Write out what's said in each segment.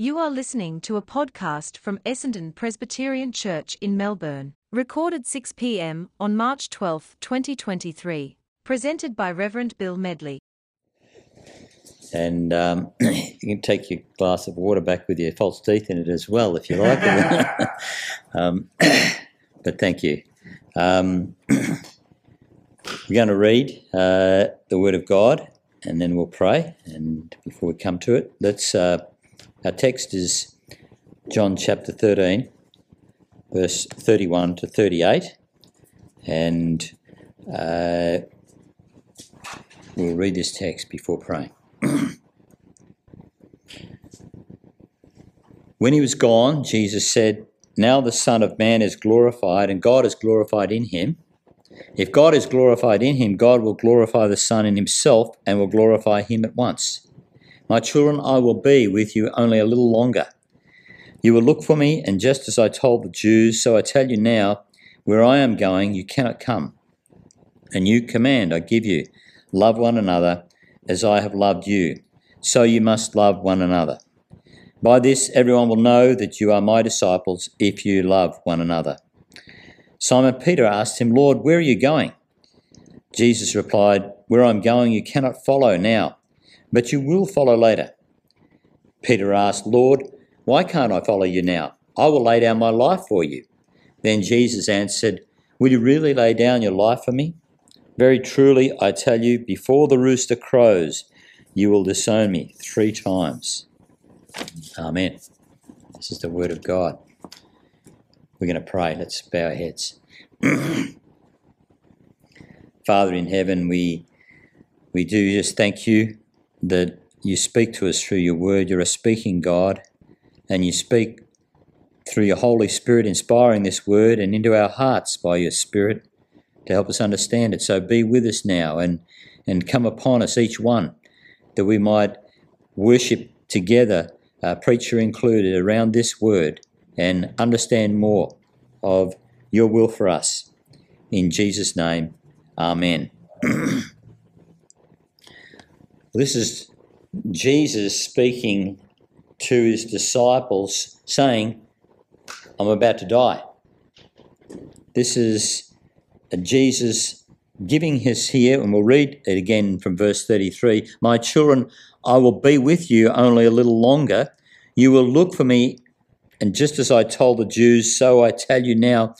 You are listening to a podcast from Essendon Presbyterian Church in Melbourne, recorded 6 p.m. on March 12, 2023. Presented by Reverend Bill Medley. And um, you can take your glass of water back with your false teeth in it as well, if you like. um, but thank you. Um, we're going to read uh, the Word of God, and then we'll pray. And before we come to it, let's. Uh, our text is John chapter 13, verse 31 to 38. And uh, we'll read this text before praying. when he was gone, Jesus said, Now the Son of Man is glorified, and God is glorified in him. If God is glorified in him, God will glorify the Son in himself and will glorify him at once. My children, I will be with you only a little longer. You will look for me, and just as I told the Jews, so I tell you now, where I am going, you cannot come. A new command I give you love one another as I have loved you. So you must love one another. By this, everyone will know that you are my disciples if you love one another. Simon Peter asked him, Lord, where are you going? Jesus replied, Where I'm going, you cannot follow now but you will follow later. Peter asked, Lord, why can't I follow you now? I will lay down my life for you. Then Jesus answered, Will you really lay down your life for me? Very truly, I tell you, before the rooster crows, you will disown me three times. Amen. This is the word of God. We're going to pray. Let's bow our heads. Father in heaven, we we do just thank you that you speak to us through your word. You're a speaking God, and you speak through your Holy Spirit, inspiring this word and into our hearts by your Spirit to help us understand it. So be with us now and, and come upon us, each one, that we might worship together, uh, preacher included, around this word and understand more of your will for us. In Jesus' name, Amen. This is Jesus speaking to his disciples, saying, I'm about to die. This is Jesus giving his here, and we'll read it again from verse 33 My children, I will be with you only a little longer. You will look for me, and just as I told the Jews, so I tell you now,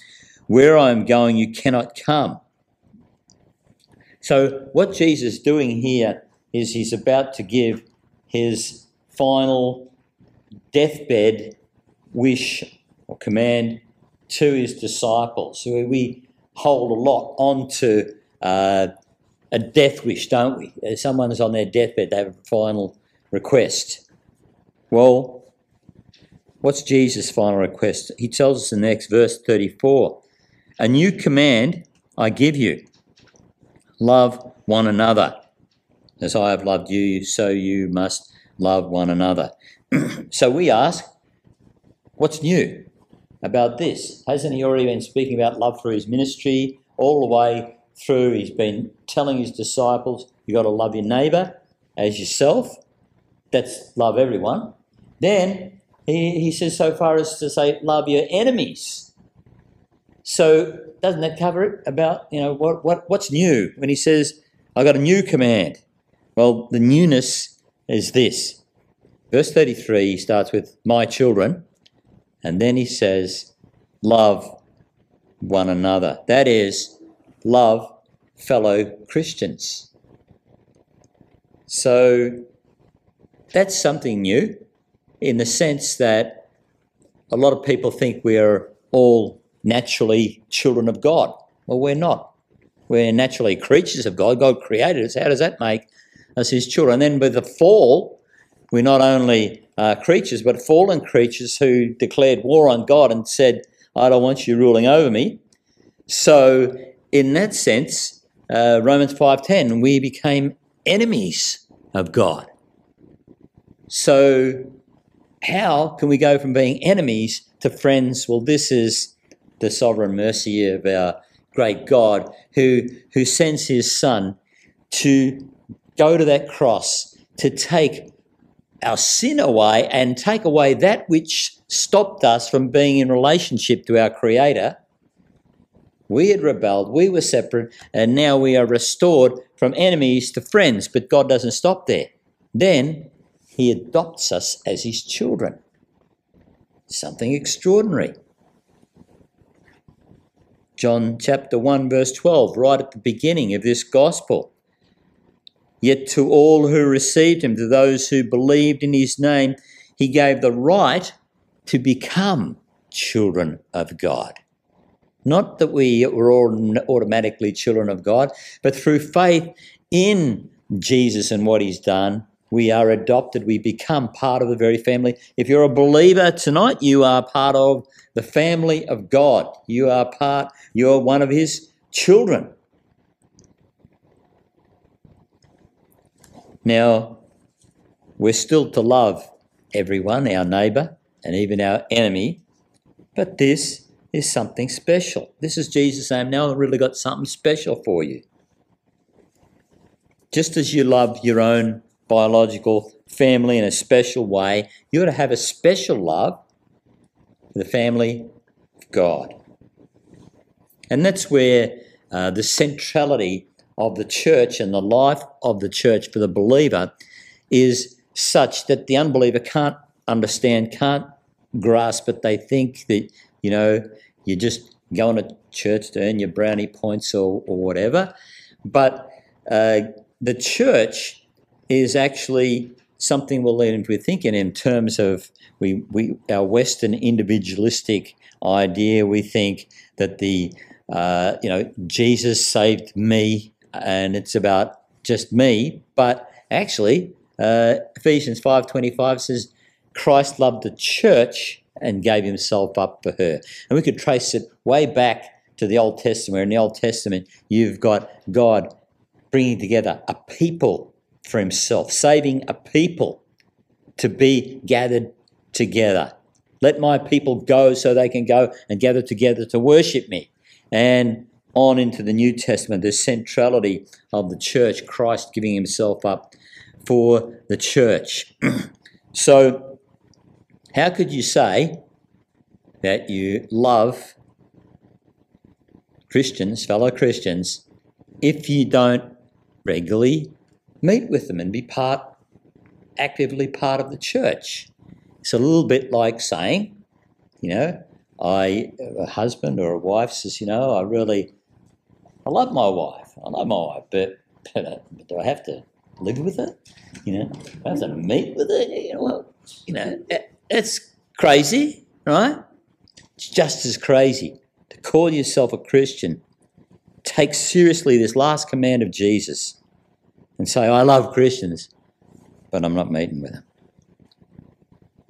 where I am going, you cannot come. So, what Jesus is doing here is he's about to give his final deathbed wish or command to his disciples. So we hold a lot on to uh, a death wish, don't we? If someone's on their deathbed, they have a final request. Well, what's Jesus' final request? He tells us in the next verse 34 A new command I give you love one another. As I have loved you, so you must love one another. so we ask, what's new about this? Hasn't he already been speaking about love through his ministry all the way through? He's been telling his disciples, you've got to love your neighbour as yourself. That's love everyone. Then he, he says so far as to say, love your enemies. So doesn't that cover it about, you know, what, what what's new when he says, I've got a new command? Well, the newness is this. Verse 33 starts with, My children, and then he says, Love one another. That is, love fellow Christians. So that's something new in the sense that a lot of people think we are all naturally children of God. Well, we're not. We're naturally creatures of God. God created us. How does that make as his children. And then with the fall, we're not only uh, creatures, but fallen creatures who declared war on God and said, I don't want you ruling over me. So, in that sense, uh, Romans 5.10, we became enemies of God. So, how can we go from being enemies to friends? Well, this is the sovereign mercy of our great God who, who sends his Son to go to that cross to take our sin away and take away that which stopped us from being in relationship to our Creator. We had rebelled, we were separate, and now we are restored from enemies to friends. But God doesn't stop there. Then He adopts us as His children. Something extraordinary. John chapter 1, verse 12, right at the beginning of this gospel. Yet to all who received him, to those who believed in his name, he gave the right to become children of God. Not that we were all automatically children of God, but through faith in Jesus and what he's done, we are adopted. We become part of the very family. If you're a believer tonight, you are part of the family of God. You are part, you're one of his children. Now, we're still to love everyone, our neighbour, and even our enemy, but this is something special. This is Jesus saying, Now I've really got something special for you. Just as you love your own biological family in a special way, you ought to have a special love for the family of God. And that's where uh, the centrality of the church and the life of the church for the believer is such that the unbeliever can't understand, can't grasp it. They think that, you know, you're just going to church to earn your brownie points or, or whatever. But uh, the church is actually something we'll lead into thinking in terms of we, we our Western individualistic idea. We think that the uh, you know Jesus saved me and it's about just me, but actually uh, Ephesians five twenty five says Christ loved the church and gave himself up for her, and we could trace it way back to the Old Testament. Where in the Old Testament you've got God bringing together a people for himself, saving a people to be gathered together. Let my people go so they can go and gather together to worship me. And on into the New Testament, the centrality of the church, Christ giving himself up for the church. so, how could you say that you love Christians, fellow Christians, if you don't regularly meet with them and be part, actively part of the church. It's a little bit like saying, you know, I, a husband or a wife says, you know, I really, I love my wife. I love my wife, but, but, uh, but do I have to live with her? You know, do I have to meet with her. You know, well, you know, it's crazy, right? It's just as crazy to call yourself a Christian. Take seriously this last command of Jesus and say, I love Christians, but I'm not meeting with them.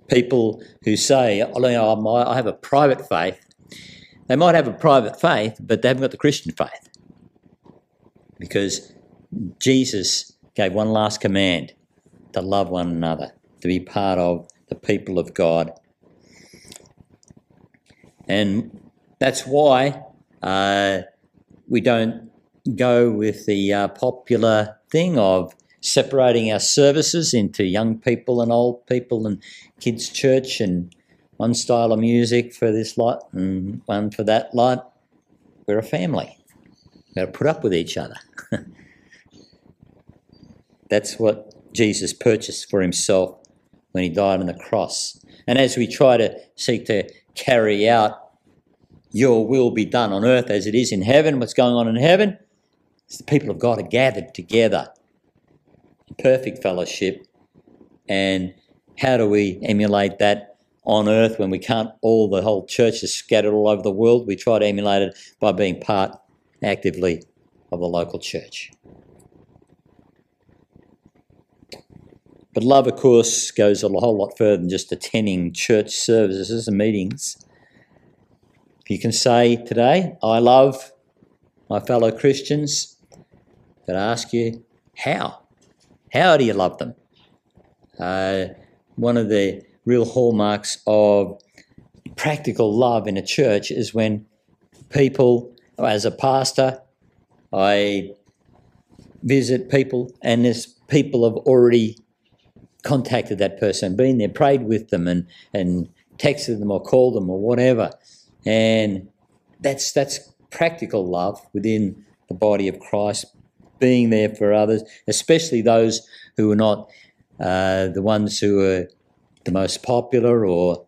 People who say, oh, I have a private faith, they might have a private faith, but they haven't got the Christian faith. Because Jesus gave one last command to love one another, to be part of the people of God. And that's why uh, we don't go with the uh, popular thing of separating our services into young people and old people and kids' church and one style of music for this lot and one for that lot. We're a family. Got to put up with each other. That's what Jesus purchased for himself when he died on the cross. And as we try to seek to carry out your will be done on earth as it is in heaven, what's going on in heaven, the people of God are gathered together in perfect fellowship. And how do we emulate that on earth when we can't, all the whole church is scattered all over the world? We try to emulate it by being part actively of the local church. But love, of course, goes a whole lot further than just attending church services and meetings. You can say today, I love my fellow Christians, that ask you, how? How do you love them? Uh, one of the real hallmarks of practical love in a church is when people, as a pastor, I visit people and there's people have already contacted that person, been there, prayed with them, and and texted them or called them or whatever, and that's that's practical love within the body of Christ, being there for others, especially those who are not uh, the ones who are the most popular or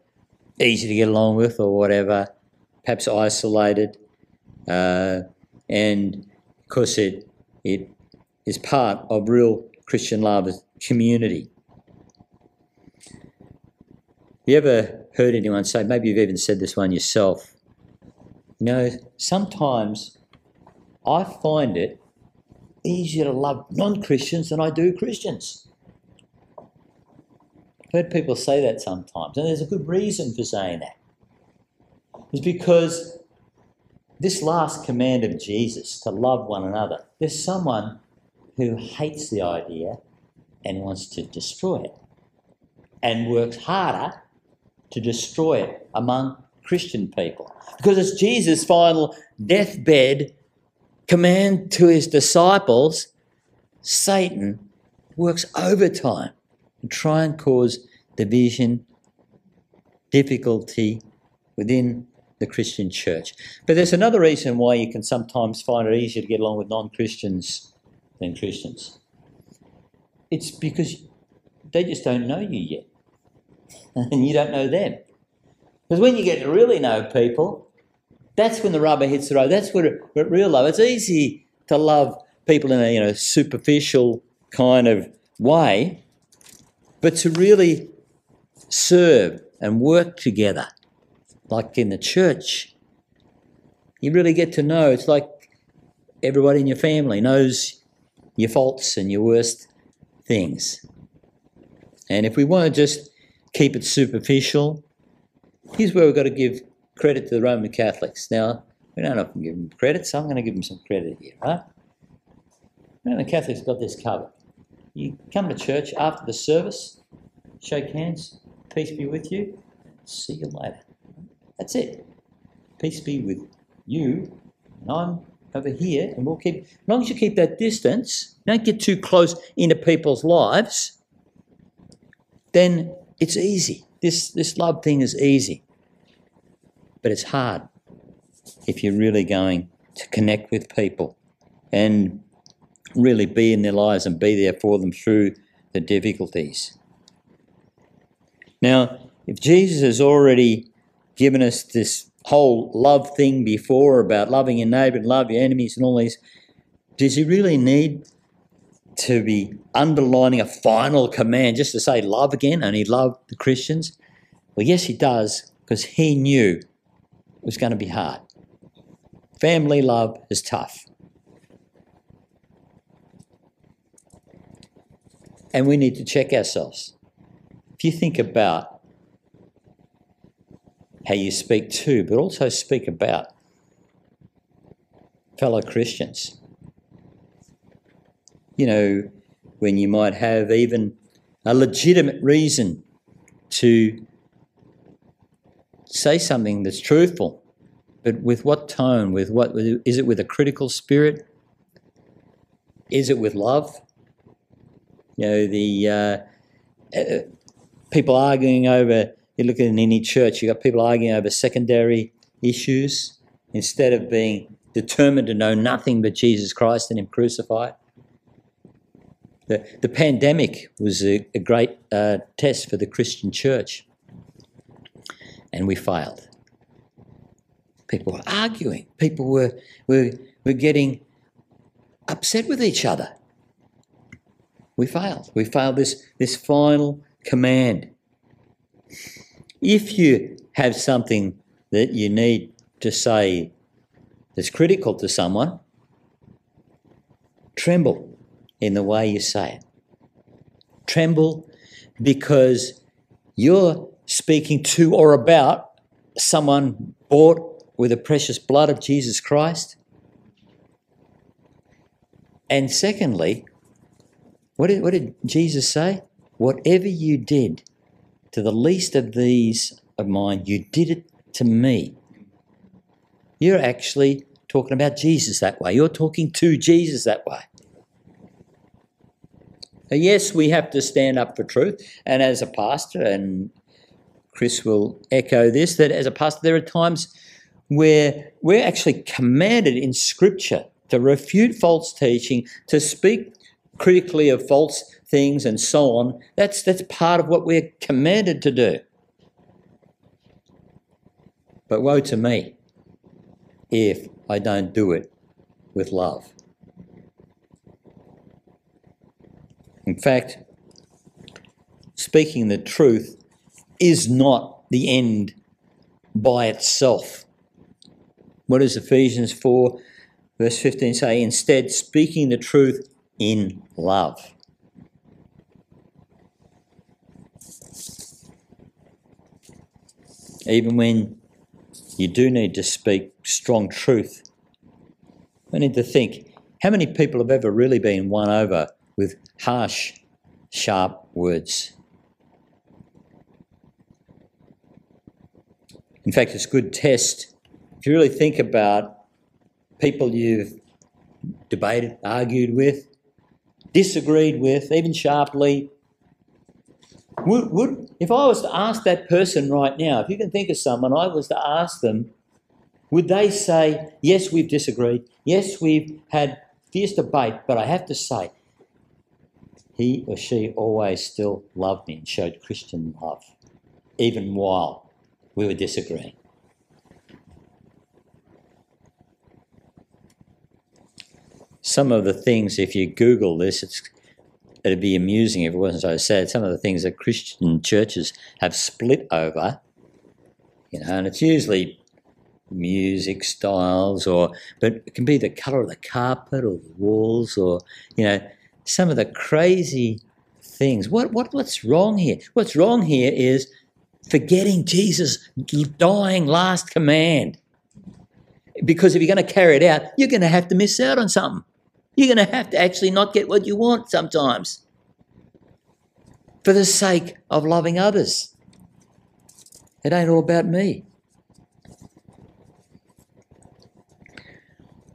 easy to get along with or whatever, perhaps isolated, uh, and of course it it is part of real Christian love community. You ever heard anyone say, maybe you've even said this one yourself, you know, sometimes I find it easier to love non Christians than I do Christians. I've heard people say that sometimes, and there's a good reason for saying that. It's because this last command of Jesus to love one another, there's someone who hates the idea and wants to destroy it and works harder to destroy it among Christian people. Because it's Jesus' final deathbed command to his disciples, Satan works overtime to try and cause division, difficulty within the Christian church. But there's another reason why you can sometimes find it easier to get along with non Christians than Christians. It's because they just don't know you yet, and you don't know them. Because when you get to really know people, that's when the rubber hits the road. That's where, it, real love. It's easy to love people in a you know superficial kind of way, but to really serve and work together, like in the church, you really get to know. It's like everybody in your family knows your faults and your worst things. And if we want to just keep it superficial, here's where we've got to give credit to the Roman Catholics. Now, we don't often give them credit, so I'm going to give them some credit here, right? Roman Catholics got this covered. You come to church after the service, shake hands, peace be with you, see you later. That's it. Peace be with you, and I'm over here, and we'll keep, as long as you keep that distance, don't get too close into people's lives, then it's easy. This, this love thing is easy. But it's hard if you're really going to connect with people and really be in their lives and be there for them through the difficulties. Now, if Jesus has already given us this whole love thing before about loving your neighbour and love your enemies and all these, does he really need to be underlining a final command just to say love again and he loved the Christians? Well, yes, he does, because he knew it was going to be hard. Family love is tough. And we need to check ourselves. If you think about how you speak to, but also speak about fellow Christians, you know, when you might have even a legitimate reason to say something that's truthful, but with what tone? With what? Is it with a critical spirit? Is it with love? You know, the uh, uh, people arguing over. You look at in any church, you've got people arguing over secondary issues instead of being determined to know nothing but Jesus Christ and Him crucified. The, the pandemic was a, a great uh, test for the Christian church, and we failed. People were arguing, people were, were, were getting upset with each other. We failed. We failed this, this final command. If you have something that you need to say that's critical to someone, tremble in the way you say it. Tremble because you're speaking to or about someone bought with the precious blood of Jesus Christ. And secondly, what did, what did Jesus say? Whatever you did to the least of these of mine, you did it to me. You're actually talking about Jesus that way. You're talking to Jesus that way. Yes, we have to stand up for truth. And as a pastor, and Chris will echo this, that as a pastor, there are times where we're actually commanded in Scripture to refute false teaching, to speak critically of false things, and so on. That's, that's part of what we're commanded to do. But woe to me if I don't do it with love. In fact, speaking the truth is not the end by itself. What does Ephesians 4, verse 15 say? Instead, speaking the truth in love. Even when you do need to speak strong truth, we need to think how many people have ever really been won over with harsh, sharp words. In fact, it's a good test. If you really think about people you've debated, argued with, disagreed with, even sharply, would, would, if I was to ask that person right now, if you can think of someone, I was to ask them, would they say, yes, we've disagreed, yes, we've had fierce debate, but I have to say, he or she always still loved me and showed Christian love, even while we were disagreeing. Some of the things, if you Google this, it's, it'd be amusing if it wasn't so sad. Some of the things that Christian churches have split over, you know, and it's usually music styles or, but it can be the colour of the carpet or the walls or, you know, some of the crazy things. What, what, what's wrong here? What's wrong here is forgetting Jesus' dying last command. Because if you're going to carry it out, you're going to have to miss out on something. You're going to have to actually not get what you want sometimes for the sake of loving others. It ain't all about me.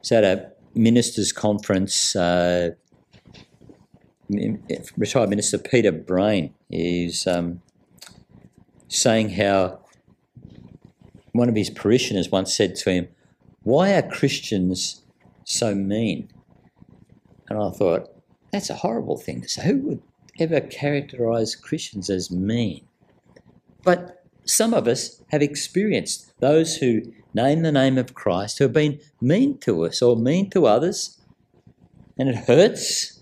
So at a ministers' conference uh, retired Minister Peter Brain is um, saying how one of his parishioners once said to him, Why are Christians so mean? And I thought, that's a horrible thing to say. Who would ever characterize Christians as mean? But some of us have experienced those who name the name of Christ who have been mean to us or mean to others, and it hurts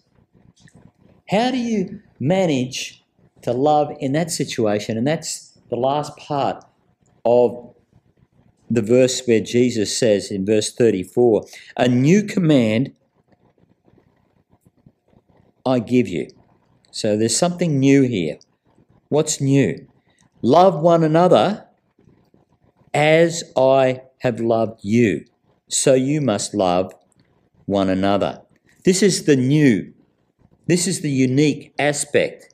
how do you manage to love in that situation? And that's the last part of the verse where Jesus says in verse 34 A new command I give you. So there's something new here. What's new? Love one another as I have loved you. So you must love one another. This is the new this is the unique aspect.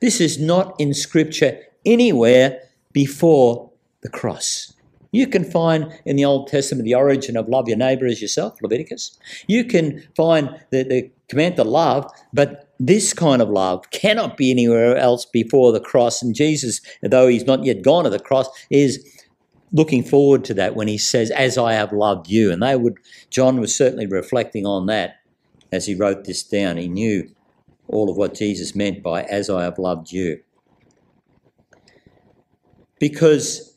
This is not in Scripture anywhere before the cross. You can find in the Old Testament the origin of love your neighbour as yourself, Leviticus. You can find the, the command to love, but this kind of love cannot be anywhere else before the cross. And Jesus, though he's not yet gone to the cross, is looking forward to that when he says, As I have loved you. And they would, John was certainly reflecting on that as he wrote this down. He knew all of what Jesus meant by, as I have loved you. Because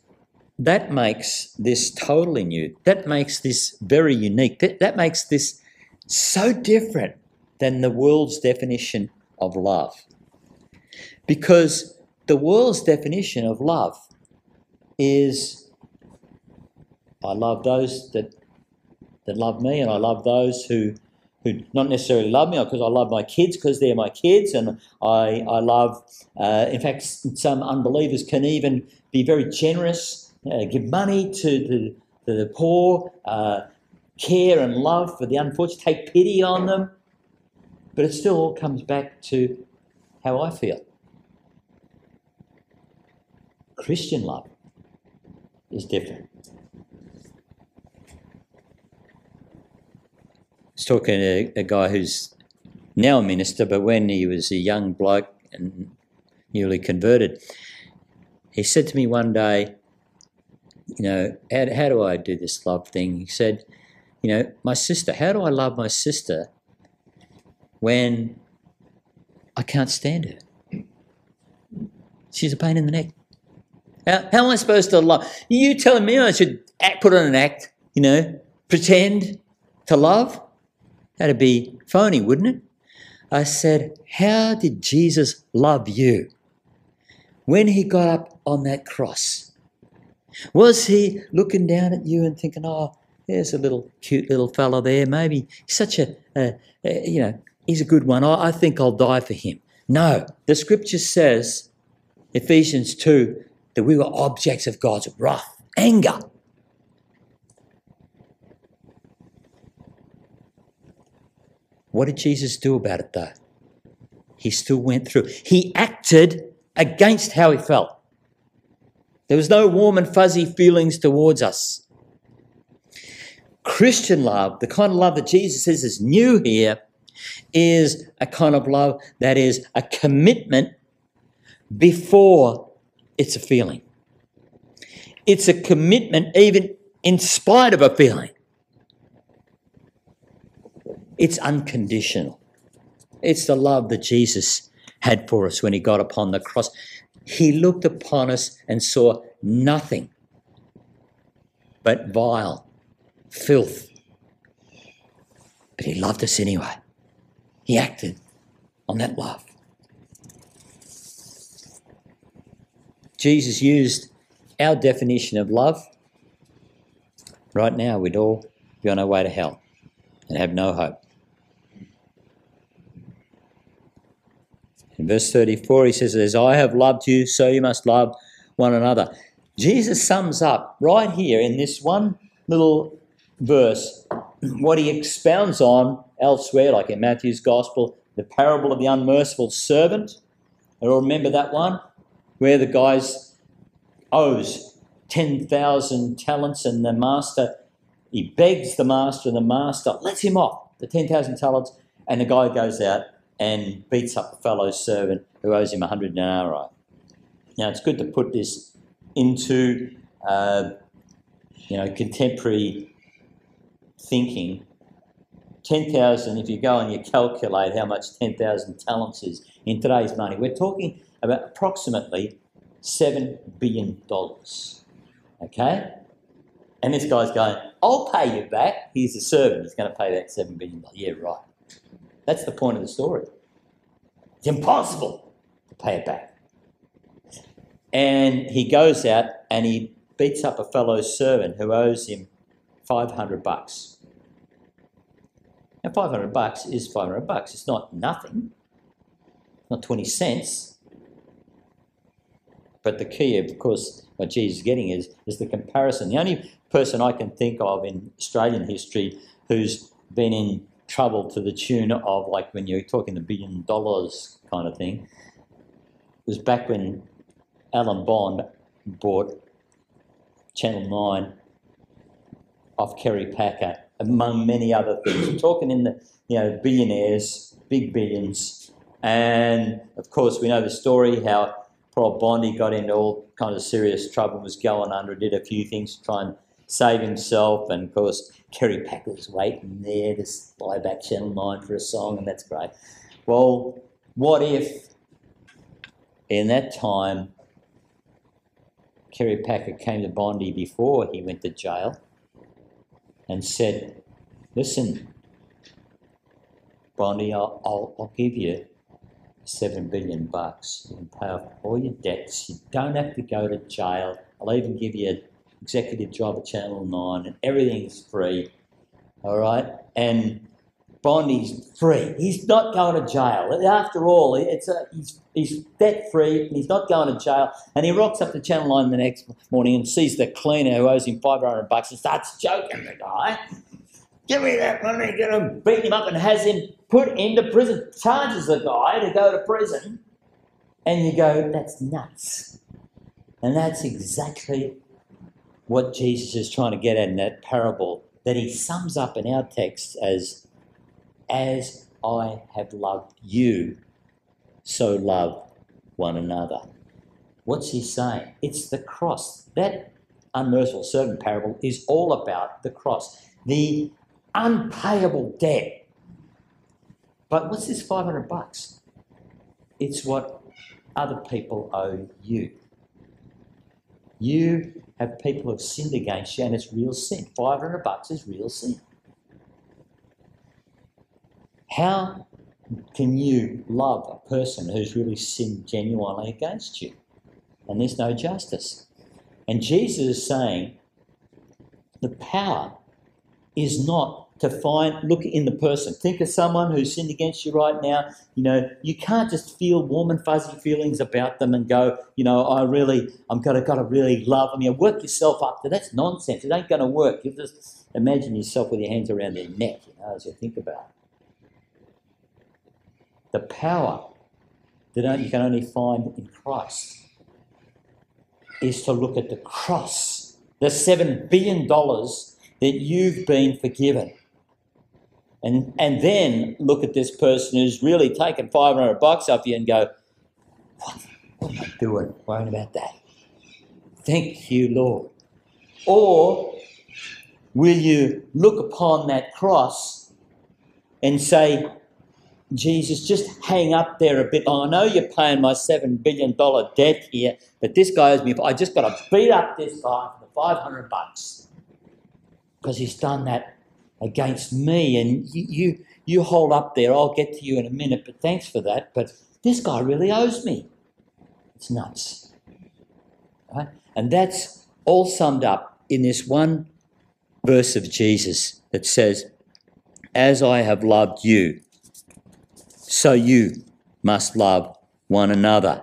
that makes this totally new. That makes this very unique. That, that makes this so different than the world's definition of love. Because the world's definition of love is I love those that, that love me, and I love those who who not necessarily love me because I love my kids because they're my kids and I, I love, uh, in fact, some unbelievers can even be very generous, uh, give money to the, to the poor, uh, care and love for the unfortunate, take pity on them. But it still all comes back to how I feel. Christian love is different. I was talking to a guy who's now a minister, but when he was a young bloke and newly converted, he said to me one day, you know, how, how do I do this love thing? He said, you know, my sister, how do I love my sister when I can't stand her? She's a pain in the neck. How, how am I supposed to love? You telling me I should act, put on an act, you know, pretend to love? That'd be phony, wouldn't it? I said, How did Jesus love you when he got up on that cross? Was he looking down at you and thinking, Oh, there's a little cute little fellow there. Maybe such a, a, a you know, he's a good one. I, I think I'll die for him. No, the scripture says, Ephesians 2, that we were objects of God's wrath, anger. What did Jesus do about it though? He still went through. He acted against how he felt. There was no warm and fuzzy feelings towards us. Christian love, the kind of love that Jesus says is new here, is a kind of love that is a commitment before it's a feeling. It's a commitment even in spite of a feeling. It's unconditional. It's the love that Jesus had for us when he got upon the cross. He looked upon us and saw nothing but vile, filth. But he loved us anyway. He acted on that love. Jesus used our definition of love. Right now, we'd all be on our way to hell and have no hope. In verse 34, he says, As I have loved you, so you must love one another. Jesus sums up right here in this one little verse what he expounds on elsewhere, like in Matthew's Gospel, the parable of the unmerciful servant. I remember that one, where the guy's owes 10,000 talents and the master, he begs the master and the master lets him off the 10,000 talents and the guy goes out and beats up a fellow servant who owes him 100 denarii. Now, it's good to put this into, uh, you know, contemporary thinking. 10,000, if you go and you calculate how much 10,000 talents is in today's money, we're talking about approximately $7 billion. Okay? And this guy's going, I'll pay you back. He's a servant. He's going to pay that $7 billion. Yeah, right. That's the point of the story. It's impossible to pay it back. And he goes out and he beats up a fellow servant who owes him 500 bucks. Now, 500 bucks is 500 bucks. It's not nothing. not 20 cents. But the key, of course, what is getting is, is the comparison. The only person I can think of in Australian history who's been in trouble to the tune of like when you're talking the billion dollars kind of thing was back when Alan Bond bought Channel 9 off Kerry Packer, among many other things. We're talking in the you know billionaires, big billions, and of course we know the story how poor Bondy got into all kinds of serious trouble, was going under, did a few things to try and save himself, and of course Kerry Packer's waiting there to buy back Channel 9 for a song, and that's great. Well, what if in that time Kerry Packer came to Bondy before he went to jail and said, Listen, Bondy, I'll, I'll, I'll give you seven billion bucks. You can pay off all your debts. You don't have to go to jail. I'll even give you an executive job at Channel 9, and everything's free. All right? And Bondy's free. He's not going to jail. After all, it's a, he's, he's debt free and he's not going to jail. And he rocks up to Channel 9 the next morning and sees the cleaner who owes him 500 bucks and starts joking the guy. Give me that money, get him, beat him up and has him put into prison. Charges the guy to go to prison. And you go, that's nuts. And that's exactly what Jesus is trying to get at in that parable that he sums up in our text as, as I have loved you, so love one another. What's he saying? It's the cross. That unmerciful servant parable is all about the cross, the unpayable debt. But what's this 500 bucks? It's what other people owe you. You have people who have sinned against you, and it's real sin. 500 bucks is real sin. How can you love a person who's really sinned genuinely against you? And there's no justice. And Jesus is saying the power is not to find, look in the person. Think of someone who's sinned against you right now. You know, you can't just feel warm and fuzzy feelings about them and go, you know, I really, I'm gonna, gotta really love them. You know, work yourself up to that's nonsense. It ain't gonna work. You just imagine yourself with your hands around their neck, you know, as you think about it. The power that you can only find in Christ is to look at the cross, the $7 billion that you've been forgiven. And, and then look at this person who's really taken 500 bucks off you and go, what, what am I doing worrying about that? Thank you, Lord. Or will you look upon that cross and say, Jesus, just hang up there a bit. Oh, I know you're paying my $7 billion debt here, but this guy owes me. I just got to beat up this guy for the 500 bucks because he's done that against me. And you, you, you hold up there. I'll get to you in a minute, but thanks for that. But this guy really owes me. It's nuts. Right? And that's all summed up in this one verse of Jesus that says, As I have loved you, so you must love one another.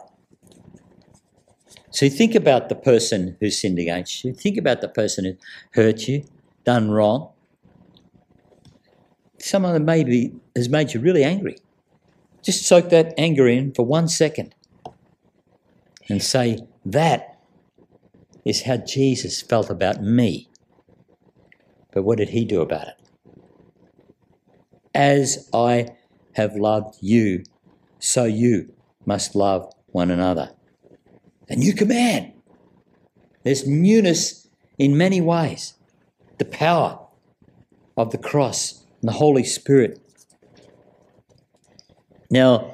So think about the person who sinned against you. Think about the person who hurt you, done wrong someone that maybe has made you really angry. Just soak that anger in for one second and say, That is how Jesus felt about me. But what did he do about it? As I have loved you, so you must love one another. A new command. There's newness in many ways. The power of the cross and the Holy Spirit. Now,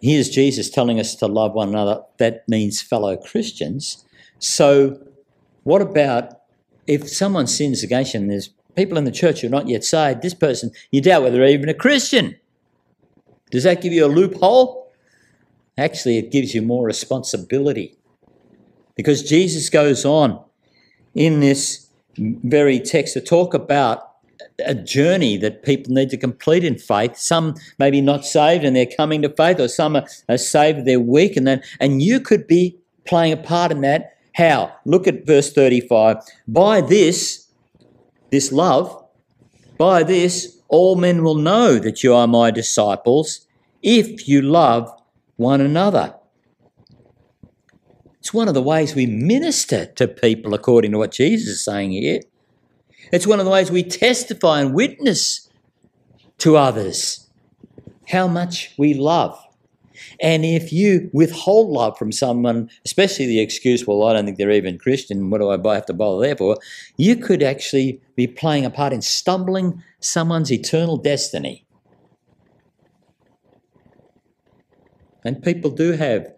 here's Jesus telling us to love one another. That means fellow Christians. So, what about if someone sins against you and there's people in the church who are not yet saved, this person, you doubt whether they're even a Christian. Does that give you a loophole? Actually, it gives you more responsibility. Because Jesus goes on in this very text to talk about a journey that people need to complete in faith. Some maybe not saved and they're coming to faith, or some are, are saved, they're weak, and then and you could be playing a part in that. How? Look at verse 35. By this, this love, by this, all men will know that you are my disciples if you love one another. It's one of the ways we minister to people according to what Jesus is saying here. It's one of the ways we testify and witness to others how much we love. And if you withhold love from someone, especially the excuse, well, I don't think they're even Christian, what do I have to bother there for? You could actually be playing a part in stumbling someone's eternal destiny. And people do have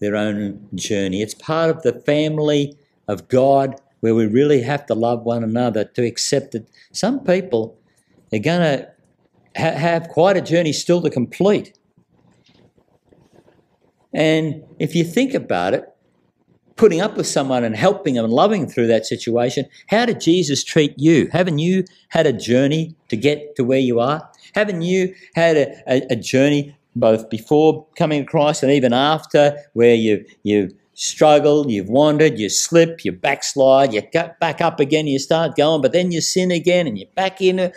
their own journey. It's part of the family of God where we really have to love one another to accept that some people are going to ha- have quite a journey still to complete. And if you think about it, putting up with someone and helping them and loving them through that situation, how did Jesus treat you? Haven't you had a journey to get to where you are? Haven't you had a, a, a journey both before coming to Christ and even after where you, you struggle, you've wandered, you slip, you backslide, you get back up again, you start going, but then you sin again and you're back in it.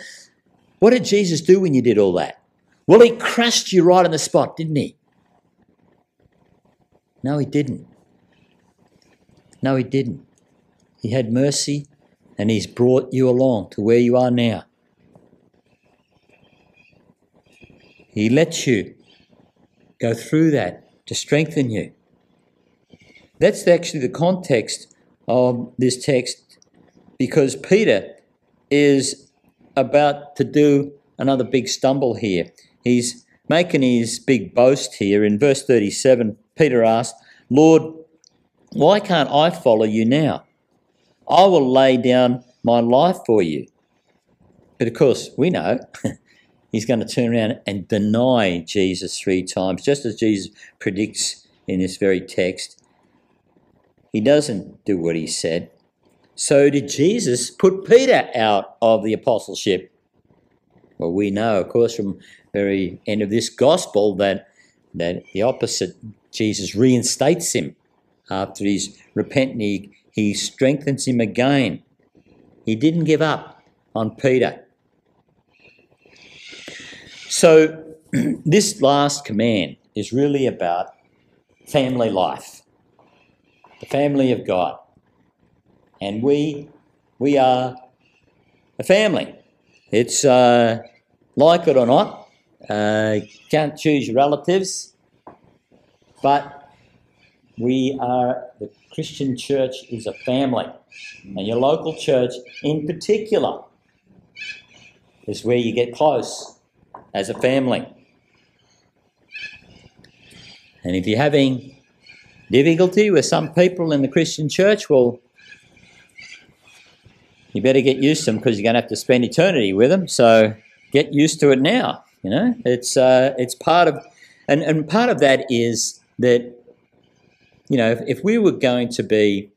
What did Jesus do when you did all that? Well, he crushed you right on the spot, didn't he? No, he didn't. No, he didn't. He had mercy and he's brought you along to where you are now. He lets you go through that to strengthen you. That's actually the context of this text because Peter is about to do another big stumble here. He's making his big boast here. In verse 37, Peter asked, Lord, why can't I follow you now? I will lay down my life for you. But of course, we know he's going to turn around and deny Jesus three times, just as Jesus predicts in this very text. He doesn't do what he said. So did Jesus put Peter out of the apostleship? Well, we know, of course, from the very end of this gospel that that the opposite, Jesus reinstates him after he's repentant. He, he strengthens him again. He didn't give up on Peter. So this last command is really about family life, the family of God. And we, we are a family. It's uh, like it or not, uh, can't choose your relatives, but we are, the Christian church is a family. And your local church in particular is where you get close as a family. And if you're having difficulty with some people in the Christian church, well, you better get used to them because you're going to have to spend eternity with them. So get used to it now. You know, it's uh, it's part of, and and part of that is that, you know, if, if we were going to be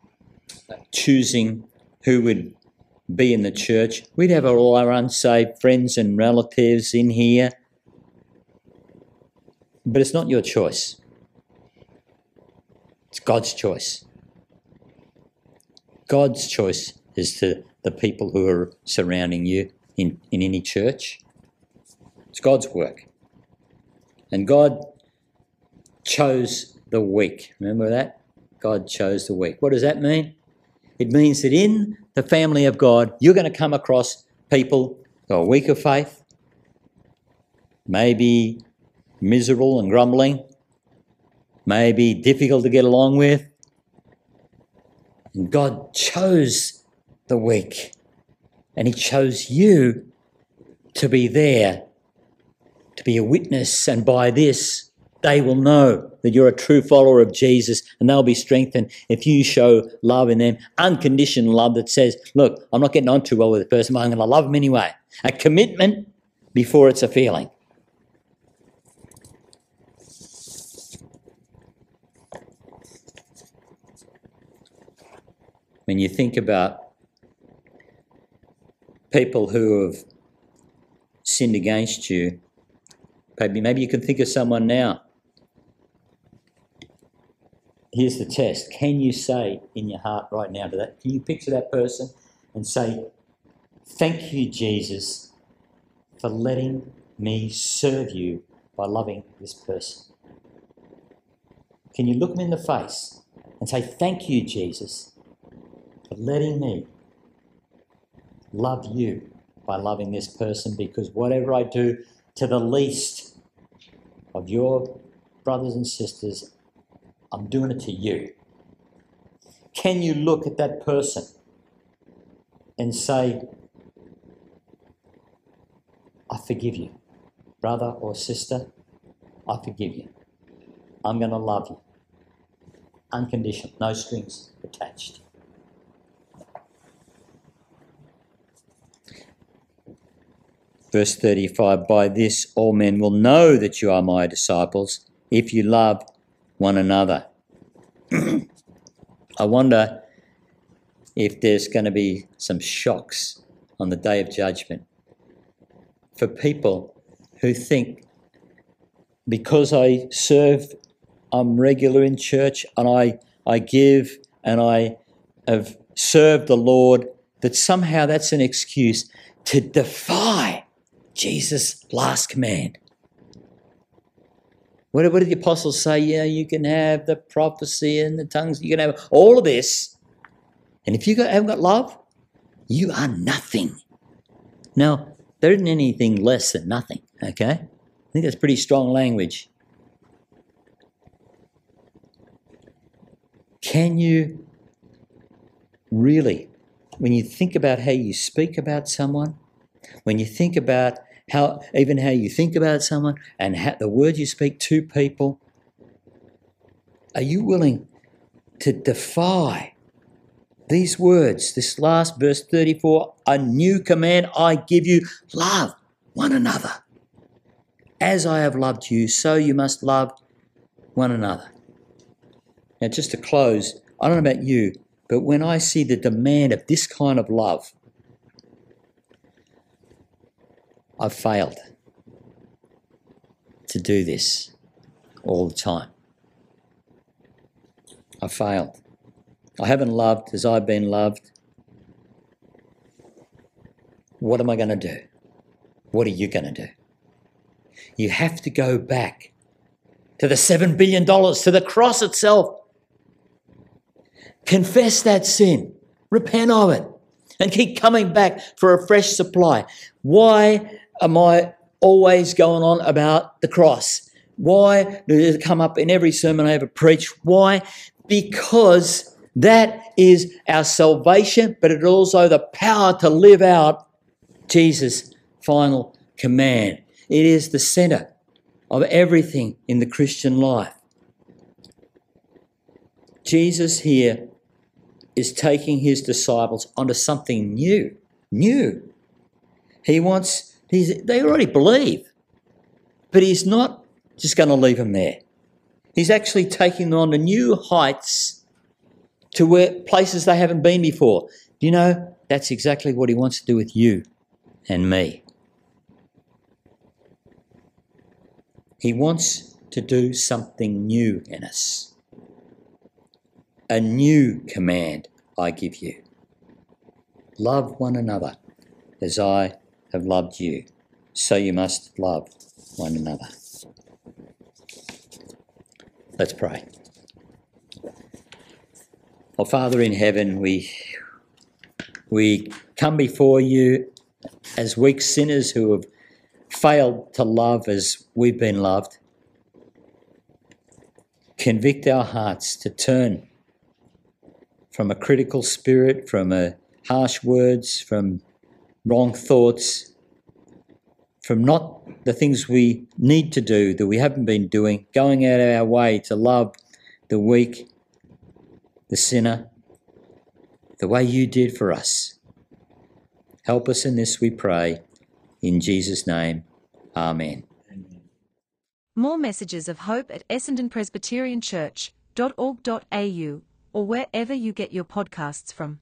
choosing who would be in the church, we'd have all our unsaved friends and relatives in here. But it's not your choice. It's God's choice. God's choice is to the people who are surrounding you in, in any church. It's God's work. And God chose the weak. Remember that? God chose the weak. What does that mean? It means that in the family of God, you're going to come across people who are weak of faith, maybe miserable and grumbling, maybe difficult to get along with. And God chose the weak. And He chose you to be there, to be a witness. And by this, they will know that you're a true follower of Jesus and they'll be strengthened if you show love in them, unconditional love that says, Look, I'm not getting on too well with the person, but I'm going to love them anyway. A commitment before it's a feeling. When you think about people who have sinned against you. Maybe, maybe you can think of someone now. Here's the test. Can you say in your heart right now to that? Can you picture that person and say, Thank you, Jesus, for letting me serve you by loving this person? Can you look them in the face and say, Thank you, Jesus, for letting me love you by loving this person because whatever I do to the least of your brothers and sisters, I'm doing it to you. Can you look at that person and say, I forgive you, brother or sister, I forgive you. I'm going to love you. Unconditional, no strings attached. Verse 35 By this all men will know that you are my disciples if you love one another. I wonder if there's going to be some shocks on the day of judgment for people who think because I serve, I'm regular in church and I, I give and I have served the Lord, that somehow that's an excuse to defy Jesus' last command. What, what did the apostles say? Yeah, you can have the prophecy and the tongues, you can have all of this. And if you haven't got love, you are nothing. Now, there isn't anything less than nothing, okay? I think that's pretty strong language. Can you really, when you think about how you speak about someone, when you think about how even how you think about someone and how, the words you speak to people, are you willing to defy these words? This last verse 34 a new command I give you love one another. As I have loved you, so you must love one another. Now, just to close, I don't know about you, but when I see the demand of this kind of love, I've failed to do this all the time. I failed. I haven't loved as I've been loved. What am I going to do? What are you going to do? You have to go back to the $7 billion, to the cross itself. Confess that sin, repent of it, and keep coming back for a fresh supply. Why am I always going on about the cross? Why does it come up in every sermon I ever preach? Why? Because that is our salvation, but it also the power to live out Jesus' final command. It is the center of everything in the Christian life. Jesus here is taking his disciples onto something new. New. He wants, he's, they already believe, but he's not just going to leave them there. He's actually taking them on to new heights to where places they haven't been before. You know that's exactly what he wants to do with you and me? He wants to do something new in us. A new command I give you. Love one another as I have loved you. So you must love one another. Let's pray. Oh, Father in heaven, we, we come before you as weak sinners who have failed to love as we've been loved. Convict our hearts to turn from a critical spirit, from a harsh words, from wrong thoughts, from not the things we need to do that we haven't been doing, going out of our way to love the weak, the sinner, the way you did for us. Help us in this, we pray. In Jesus' name, Amen. More messages of hope at essendonpresbyterianchurch.org.au or wherever you get your podcasts from.